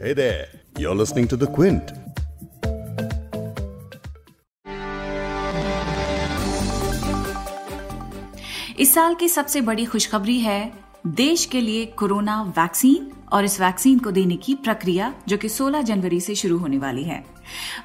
Hey there, you're listening to The Quint. इस साल की सबसे बड़ी खुशखबरी है देश के लिए कोरोना वैक्सीन और इस वैक्सीन को देने की प्रक्रिया जो कि 16 जनवरी से शुरू होने वाली है।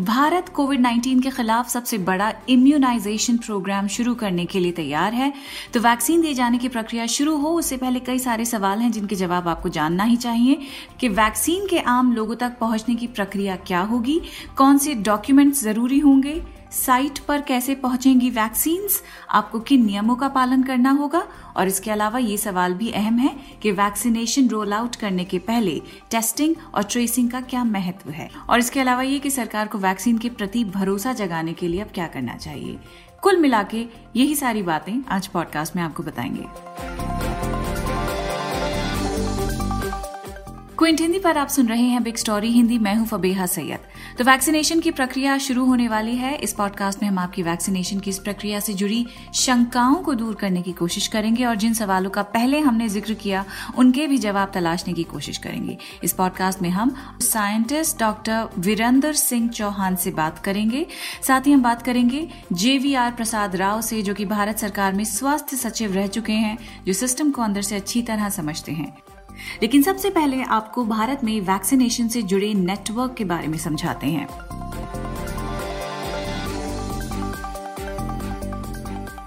भारत कोविड 19 के खिलाफ सबसे बड़ा इम्यूनाइजेशन प्रोग्राम शुरू करने के लिए तैयार है। तो वैक्सीन दिए जाने की प्रक्रिया शुरू हो, उससे पहले कई सारे सवाल हैं जिनके जवाब आपको जानना ही चाहिए कि वैक्सीन के आम लोगों तक पहुँचने की प्रक्रिया क्या होगी, कौन से डॉक्यूमेंट्स ज़रूरी होंगे साइट पर कैसे पहुंचेंगी वैक्सीन आपको किन नियमों का पालन करना होगा, और इसके अलावा ये सवाल भी अहम है कि वैक्सीनेशन रोल आउट करने के पहले टेस्टिंग और ट्रेसिंग का क्या महत्व है? और इसके अलावा ये कि सरकार को वैक्सीन के प्रति भरोसा जगाने के लिए अब क्या करना चाहिए? कुल मिला के यही सारी बातें आज पॉडकास्ट में आपको बताएँगे। क्विंट, हिंदी पर आप सुन रहे हैं बिग स्टोरी हिंदी मैं हूँ फबेहा सैयद। तो वैक्सीनेशन की प्रक्रिया शुरू होने वाली है। इस पॉडकास्ट में हम आपकी वैक्सीनेशन की इस प्रक्रिया से जुड़ी शंकाओं को दूर करने की कोशिश करेंगे और जिन सवालों का पहले हमने ज़िक्र किया, उनके भी जवाब तलाशने की कोशिश करेंगे। इस पॉडकास्ट में हम साइंटिस्ट डॉक्टर वीरेंद्र सिंह चौहान से बात करेंगे। साथ ही हम बात करेंगे जेवीआर प्रसाद राव से, जो कि भारत सरकार में स्वास्थ्य सचिव रह चुके हैं, जो सिस्टम को अंदर से अच्छी तरह समझते हैं। लेकिन सबसे पहले आपको भारत में वैक्सीनेशन से जुड़े नेटवर्क के बारे में समझाते हैं।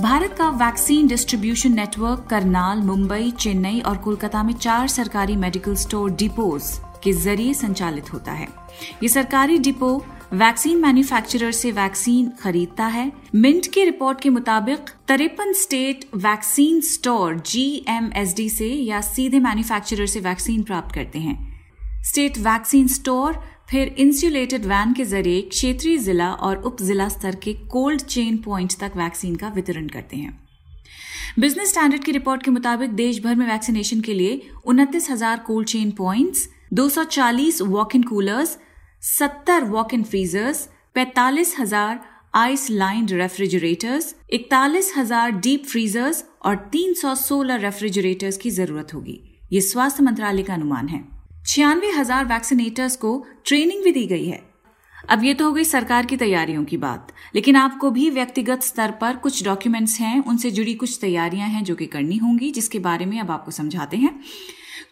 भारत का vaccine distribution network Karnal, Mumbai, Chennai और कोलकाता में चार सरकारी मेडिकल स्टोर डिपोज के ज़रिए संचालित होता है। ये सरकारी डिपो वैक्सीन मैन्युफैक्चरर से वैक्सीन खरीदता है। मिंट की रिपोर्ट के मुताबिक, तिरपन स्टेट वैक्सीन स्टोर जीएमएसडी से या सीधे मैन्युफैक्चरर से वैक्सीन प्राप्त करते हैं। स्टेट वैक्सीन स्टोर, फिर इंसुलेटेड वैन के ज़रिए क्षेत्रीय जिला और उप जिला स्तर के कोल्ड चेन प्वाइंट तक वैक्सीन का वितरण करते हैं। बिज़नेस स्टैंडर्ड की रिपोर्ट के मुताबिक देश भर में वैक्सीनेशन के लिए उनतीस हज़ार cold chain points 240 walk in coolers सत्तर वॉक इन फ्रीजर्स पैतालीस हज़ार आइस लाइंड रेफ्रिजरेटर्स इकतालीस हज़ार डीप फ्रीजर्स और तीन सौ सोलह रेफ्रिजरेटर्स की ज़रूरत होगी। ये स्वास्थ्य मंत्रालय का अनुमान है। छियानवे हज़ार वैक्सीनेटर्स को ट्रेनिंग भी दी गई है। अब ये तो हो गई सरकार की तैयारियों की बात, लेकिन आपको भी व्यक्तिगत स्तर पर कुछ डॉक्यूमेंट्स हैं, उनसे जुड़ी कुछ तैयारियाँ हैं जो कि करनी होंगी, जिसके बारे में अब आपको समझाते हैं।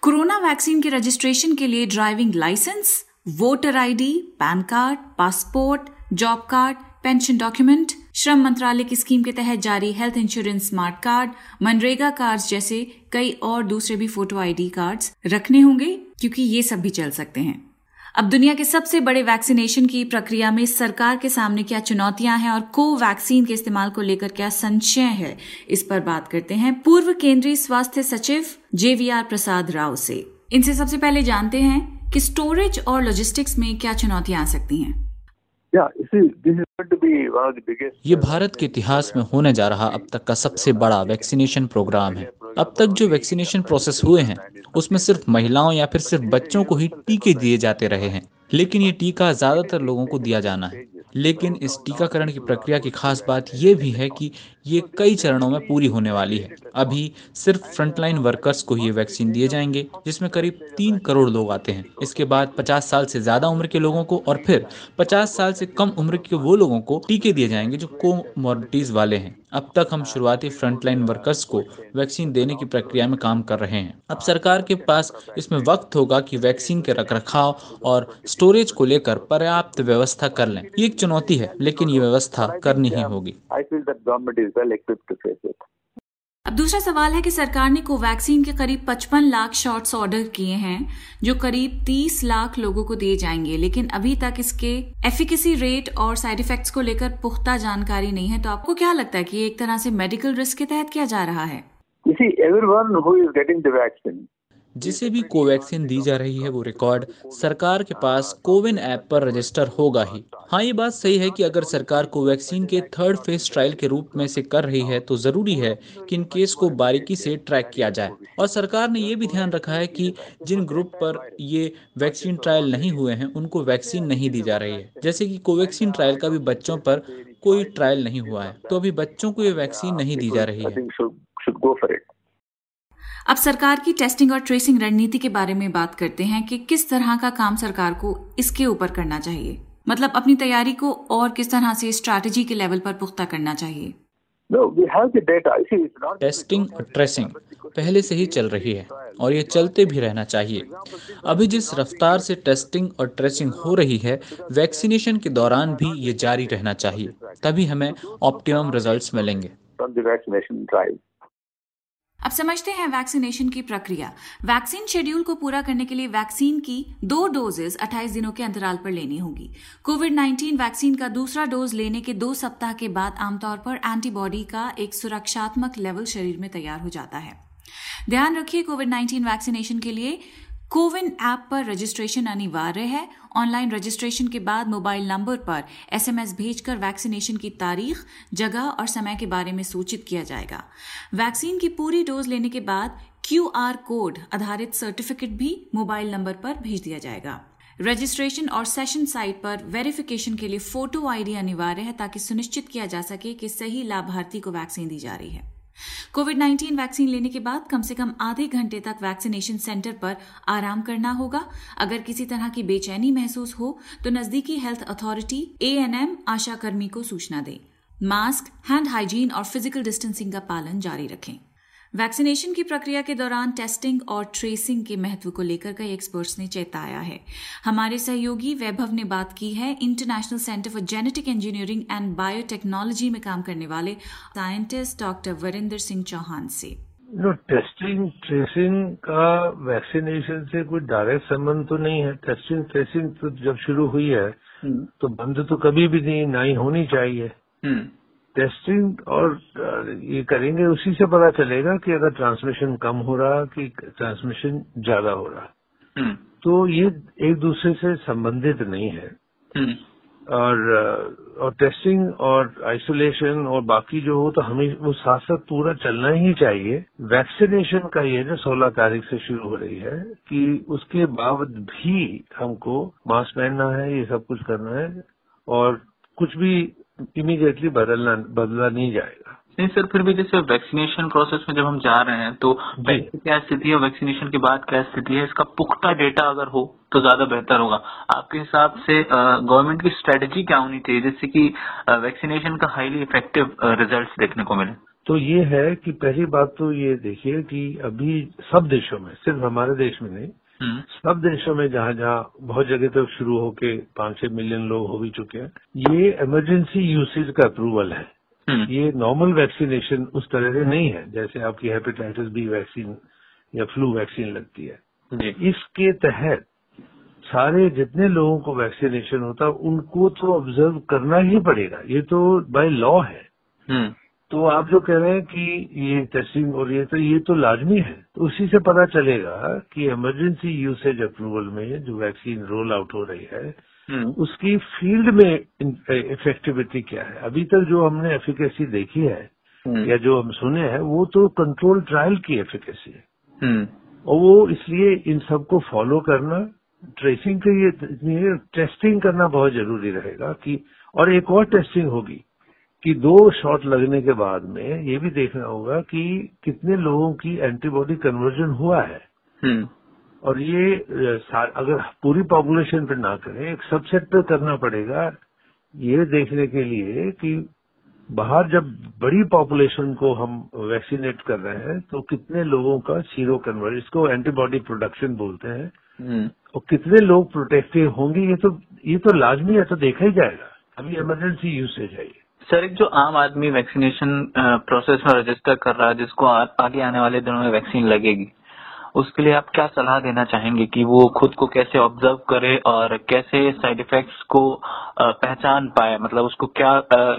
कोरोना वैक्सीन के रजिस्ट्रेशन के लिए driving licence voter ID, PAN card, passport, job card, pension document, श्रम मंत्रालय की स्कीम के तहत जारी health insurance smart card, MNREGA card जैसे कई और दूसरे भी फ़ोटो आईडी कार्ड्स रखने होंगे, क्योंकि ये सब भी चल सकते हैं। अब दुनिया के सबसे बड़े वैक्सीनेशन की प्रक्रिया में सरकार के सामने क्या चुनौतियाँ हैं और को वैक्सीन के इस्तेमाल को लेकर क्या संशय है, इस पर बात करते हैं पूर्व केंद्रीय स्वास्थ्य सचिव जेवीआर प्रसाद राव से। इनसे सबसे पहले जानते हैं कि स्टोरेज और लॉजिस्टिक्स में क्या चुनौतियाँ आ सकती हैं? ये भारत के इतिहास में होने जा रहा अब तक का सबसे बड़ा वैक्सीनेशन प्रोग्राम है। अब तक जो वैक्सीनेशन प्रोसेस हुए हैं उसमें सिर्फ़ महिलाओं या फिर सिर्फ़ बच्चों को ही टीके दिए जाते रहे हैं। लेकिन ये टीका ज़्यादातर लोगों को दिया जाना है। लेकिन इस टीकाकरण की प्रक्रिया की खास बात यह भी है कि ये कई चरणों में पूरी होने वाली है। अभी सिर्फ़ फ्रंटलाइन वर्कर्स को ही वैक्सीन दिए जाएँगे, जिसमें करीब तीन करोड़ लोग आते हैं। इसके बाद पचास साल से ज़्यादा उम्र के लोगों को और फिर पचास साल से कम उम्र के वो लोगों को टीके दिए जाएँगे जो कोमोर्बिटीज वाले हैं। अब तक हम शुरुआती फ्रंटलाइन वर्कर्स को वैक्सीन देने की प्रक्रिया में काम कर रहे हैं। अब सरकार के पास इसमें वक्त होगा कि वैक्सीन के रखरखाव और स्टोरेज को लेकर पर्याप्त व्यवस्था कर लें। ये चुनौती है लेकिन ये व्यवस्था करनी ही होगी। अब दूसरा सवाल है कि सरकार ने कोवैक्सीन के करीब 55 लाख शॉट्स ऑर्डर किए हैं जो करीब 30 लाख लोगों को दिए जाएँगे लेकिन अभी तक इसके एफिकेसी रेट और साइड इफेक्ट्स को लेकर पुख्ता जानकारी नहीं है तो आपको क्या लगता है कि एक तरह से मेडिकल रिस्क के तहत किया जा रहा है? You see, everyone who is getting the vaccine जिसे भी कोवैक्सीन दी जा रही है, वो रिकॉर्ड सरकार के पास कोविन ऐप पर रजिस्टर होगा ही। हाँ ये बात सही है कि अगर सरकार कोवैक्सीन के थर्ड फ़ेज़ ट्रायल के रूप में से कर रही है तो ज़रूरी है कि इन केस को बारीकी से ट्रैक किया जाए। और सरकार ने ये भी ध्यान रखा है कि जिन ग्रुप पर ये वैक्सीन ट्रायल नहीं हुए हैं, उनको वैक्सीन नहीं दी जा रही है। जैसे कि कोवैक्सीन ट्रायल का भी बच्चों पर कोई ट्रायल नहीं हुआ है तो अभी बच्चों को ये वैक्सीन नहीं दी जा रही है। अब सरकार की टेस्टिंग और ट्रेसिंग रणनीति के बारे में बात करते हैं कि किस तरह का काम सरकार को इसके ऊपर करना चाहिए। मतलब अपनी तैयारी को और किस तरह से स्ट्रैटेजी के लेवल पर पुख्ता करना चाहिए। टेस्टिंग और ट्रेसिंग पहले से ही चल रही है और ये चलते भी रहना चाहिए। अभी जिस रफ्तार से टेस्टिंग और ट्रेसिंग हो रही है वैक्सीनेशन के दौरान भी ये जारी रहना चाहिए। तभी हमें ऑप्टिमम रिजल्ट्स मिलेंगे। अब समझते हैं वैक्सीनेशन की प्रक्रिया। वैक्सीन शेड्यूल को पूरा करने के लिए वैक्सीन की दो डोजेज 28 दिनों के अंतराल पर लेनी होगी। कोविड 19 वैक्सीन का दूसरा डोज लेने के दो सप्ताह के बाद आमतौर पर एंटीबॉडी का एक सुरक्षात्मक लेवल शरीर में तैयार हो जाता है। ध्यान रखिए कोविड 19 वैक्सीनेशन के लिए कोविन ऐप पर रजिस्ट्रेशन अनिवार्य है। ऑनलाइन रजिस्ट्रेशन के बाद मोबाइल नंबर पर एसएमएस भेजकर वैक्सीनेशन की तारीख, जगह और समय के बारे में सूचित किया जाएगा। वैक्सीन की पूरी डोज लेने के बाद क्यू आर कोड आधारित सर्टिफिकेट भी मोबाइल नंबर पर भेज दिया जाएगा। रजिस्ट्रेशन और सेशन साइट पर वेरिफिकेशन के लिए फ़ोटो आईडी अनिवार्य है ताकि सुनिश्चित किया जा सके कि सही लाभार्थी को वैक्सीन दी जा रही है। कोविड 19 वैक्सीन लेने के बाद कम से कम आधे घंटे तक वैक्सीनेशन सेंटर पर आराम करना होगा। अगर किसी तरह की बेचैनी महसूस हो तो नजदीकी हेल्थ अथॉरिटी एएनएम आशाकर्मी को सूचना दें। मास्क, हैंड हाइजीन और फ़िज़िकल डिस्टेंसिंग का पालन जारी रखें। वैक्सीनेशन की प्रक्रिया के दौरान टेस्टिंग और ट्रेसिंग के महत्व को लेकर कई एक्सपर्ट्स ने चेताया है हमारे सहयोगी वैभव ने बात की है international centre for genetic engineering and biotechnology में काम करने वाले साइंटिस्ट डॉक्टर वरिंदर सिंह चौहान से नो टेस्टिंग ट्रेसिंग का वैक्सीनेशन से कोई डायरेक्ट संबंध तो नहीं है टेस्टिंग ट्रेसिंग तो जब शुरू हुई है हम्म। तो बंद तो कभी भी नहीं ना ही होनी चाहिए हम्म। टेस्टिंग और ये करेंगे उसी से पता चलेगा कि अगर ट्रांसमिशन कम हो रहा कि ट्रांसमिशन ज़्यादा हो रहा हम्म। तो ये एक दूसरे से संबंधित नहीं है हम्म। और और टेस्टिंग और आइसोलेशन और बाकी जो हो तो हमें वो साथ साथ पूरा चलना ही चाहिए वैक्सीनेशन का ये जो सोलह तारीख से शुरू हो रही है कि उसके बाद भी हमको मास्क पहनना है ये सब कुछ करना है और कुछ भी इमीडिएटली बदलना बदला नहीं जाएगा। नहीं सर फिर भी जैसे वैक्सीनेशन प्रोसेस में जब हम जा रहे हैं तो क्या स्थिति है? वैक्सीनेशन के बाद क्या स्थिति है? इसका पुख्ता डेटा अगर हो तो ज़्यादा बेहतर होगा। आपके हिसाब से गवर्नमेंट की स्ट्रेटेजी क्या होनी चाहिए जिससे कि वैक्सीनेशन का हाईली इफ़ेक्टिव रिज़ल्ट देखने को मिले? तो ये है कि पहली बात तो ये देखिए कि अभी सब देशों में सिर्फ़ हमारे देश में नहीं। सब देशों में जहाँ जहाँ बहुत जगह तक तो शुरू होके पाँच छह मिलियन लोग हो भी चुके हैं ये इमरजेंसी यूसेज का अप्रूवल है। हम्म। ये नॉर्मल वैक्सीनेशन उस तरह से नहीं है जैसे आपकी हेपेटाइटिस बी वैक्सीन या फ्लू वैक्सीन लगती है। इसके तहत सारे जितने लोगों को वैक्सीनेशन होता उनको तो ऑब्ज़र्व करना ही पड़ेगा। ये तो बाय लॉ है। हम्म। तो आप जो कह रहे हैं कि ये टेस्टिंग हो रही है तो ये तो लाजमी है तो उसी से पता चलेगा कि इमरजेंसी यूसेज अप्रूवल में जो वैक्सीन रोल आउट हो रही है हम्म। उसकी फ़ील्ड में इफेक्टिविटी क्या है अभी तक जो हमने एफिकेसी देखी है हम्म। या जो हम सुने हैं वो तो कंट्रोल ट्रायल की एफिकेसी है हम्म। और वो इसलिए इन सबको फॉलो करना ट्रेसिंग के लिए टेस्टिंग करना बहुत ज़रूरी रहेगा कि और एक और टेस्टिंग होगी कि दो शॉट लगने के बाद में ये भी देखना होगा कि कितने लोगों की एंटीबॉडी कन्वर्जन हुआ है हम्म। और ये अगर पूरी पॉपुलेशन पे ना करें एक सबसेट पे करना पड़ेगा ये देखने के लिए कि बाहर जब बड़ी पॉपुलेशन को हम वैक्सीनेट कर रहे हैं तो कितने लोगों का सीरो कन्वर्ज इसको एंटीबॉडी प्रोडक्शन बोलते हैं हम्म। और कितने लोग प्रोटेक्टिव होंगे ये तो ये तो लाजमी है तो देखा ही जाएगा अभी इमरजेंसी यूसेज है ये सर एक जो आम आदमी वैक्सीनेशन प्रोसेस में रजिस्टर कर रहा है जिसको आ, आगे आने वाले दिनों में वैक्सीन लगेगी उसके लिए आप क्या सलाह देना चाहेंगे कि वो खुद को कैसे ऑब्ज़र्व करे और कैसे साइड इफेक्ट्स को पहचान पाए? मतलब उसको क्या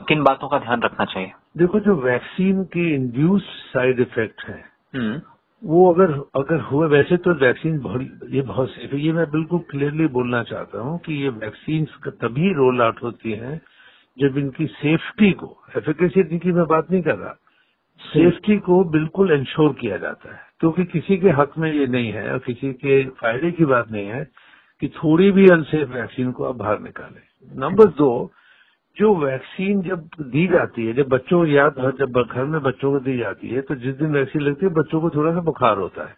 किन बातों का ध्यान रखना चाहिए? देखो जो वैक्सीन के इंड्यूस साइड इफ़ेक्ट है हम्म। वो अगर अगर हुए वैसे तो वैक्सीन बहुत ये बहुत सेफ़ है। ये मैं बिल्कुल क्लियरली बोलना चाहता हूँ कि ये वैक्सीन तभी रोल आउट होती है जब इनकी सेफ्टी को एफिकेसी की मैं बात नहीं कर रहा सेफ्टी को बिल्कुल इंश्योर किया जाता है। क्योंकि किसी के हक में ये नहीं है और किसी के फ़ायदे की बात नहीं है कि थोड़ी भी अनसेफ वैक्सीन को आप बाहर निकालें। नंबर दो जो वैक्सीन जब दी जाती है जब बच्चों को याद जब घर में बच्चों को दी जाती है तो जिस दिन वैक्सीन लगती है बच्चों को थोड़ा सा बुखार होता है।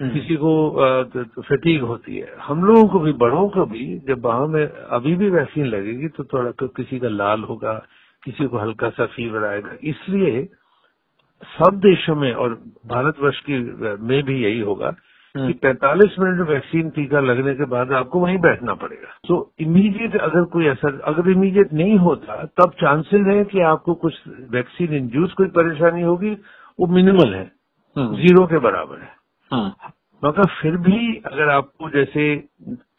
किसी को फटीक होती है। हम लोगों को भी बड़ों को भी जब वहाँ में अभी भी वैक्सीन लगेगी तो थोड़ा तो किसी का लाल होगा किसी को हल्का सा फीवर आएगा। इसलिए सब देशों में और भारतवर्ष की में भी यही होगा कि 45 हम्म। मिनट वैक्सीन टीका लगने के बाद आपको वहीं बैठना पड़ेगा। तो इमीडिएट अगर कोई असर अगर इमीडिएट नहीं होता तब चांसेस है कि आपको कुछ वैक्सीन इंड्यूस कोई परेशानी होगी वो मिनिमल है। हम्म। ज़ीरो के बराबर है। हाँ। मगर फिर भी अगर आपको जैसे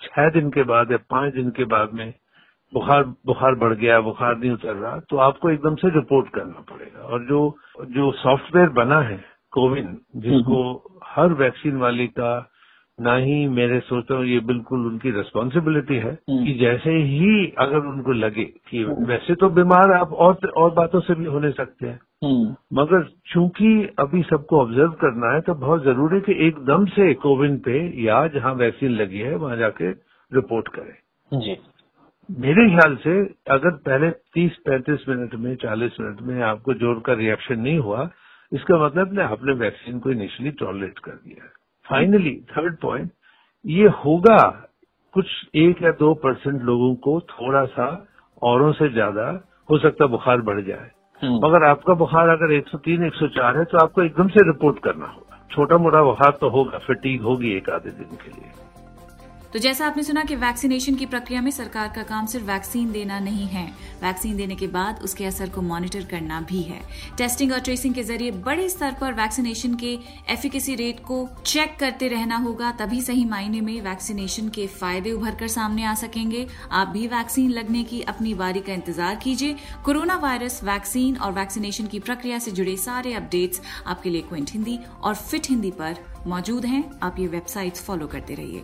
छह दिन के बाद या पाँच दिन के बाद में बुखार बुखार बढ़ गया बुखार नहीं उतर रहा तो आपको एकदम से रिपोर्ट करना पड़ेगा और जो जो सॉफ्टवेयर बना है कोविन जिसको हर वैक्सीन वाले का ना ही मेरे सोचता हूँ ये बिल्कुल उनकी रिस्पॉन्सिबिलिटी है हम्म। कि जैसे ही अगर उनको लगे कि वैसे तो बीमार आप और और बातों से भी होने सकते हैं। हम्म। मगर चूँकि अभी सबको ऑब्ज़र्व करना है तो बहुत ज़रूरी है कि एकदम से कोविन पे या जहाँ वैक्सीन लगी है वहाँ जाके रिपोर्ट करें। जी। मेरे ख्याल से अगर पहले 30-35 मिनट में 40 मिनट में आपको ज़ोर का रिएक्शन नहीं हुआ इसका मतलब ने आपने वैक्सीन को इनिशियली टॉलरेट कर दिया है। फाइनली थर्ड पॉइंट ये होगा कुछ एक या दो परसेंट लोगों को थोड़ा सा औरों से ज़्यादा हो सकता बुखार बढ़ जाए। हम्म। मगर आपका बुखार अगर 103, 104 है तो आपको एकदम से रिपोर्ट करना होगा। छोटा मोटा बुखार तो होगा फिटीक होगी एक आधे दिन के लिए। तो जैसा आपने सुना कि वैक्सीनेशन की प्रक्रिया में सरकार का काम सिर्फ़ वैक्सीन देना नहीं है। वैक्सीन देने के बाद उसके असर को मॉनिटर करना भी है। टेस्टिंग और ट्रेसिंग के ज़रिए बड़े स्तर पर वैक्सीनेशन के एफिकेसी रेट को चेक करते रहना होगा, तभी सही मायने में वैक्सीनेशन के फ़ायदे उभर कर सामने आ सकेंगे। आप भी वैक्सीन लगने की अपनी बारी का इंतज़ार कीजिए। कोरोना वायरस वैक्सीन और वैक्सीनेशन की प्रक्रिया से जुड़े सारे अपडेट्स आपके लिए क्विंट हिंदी और फिट हिंदी पर मौजूद हैं। आप ये वेबसाइट्स फॉलो करते रहिए।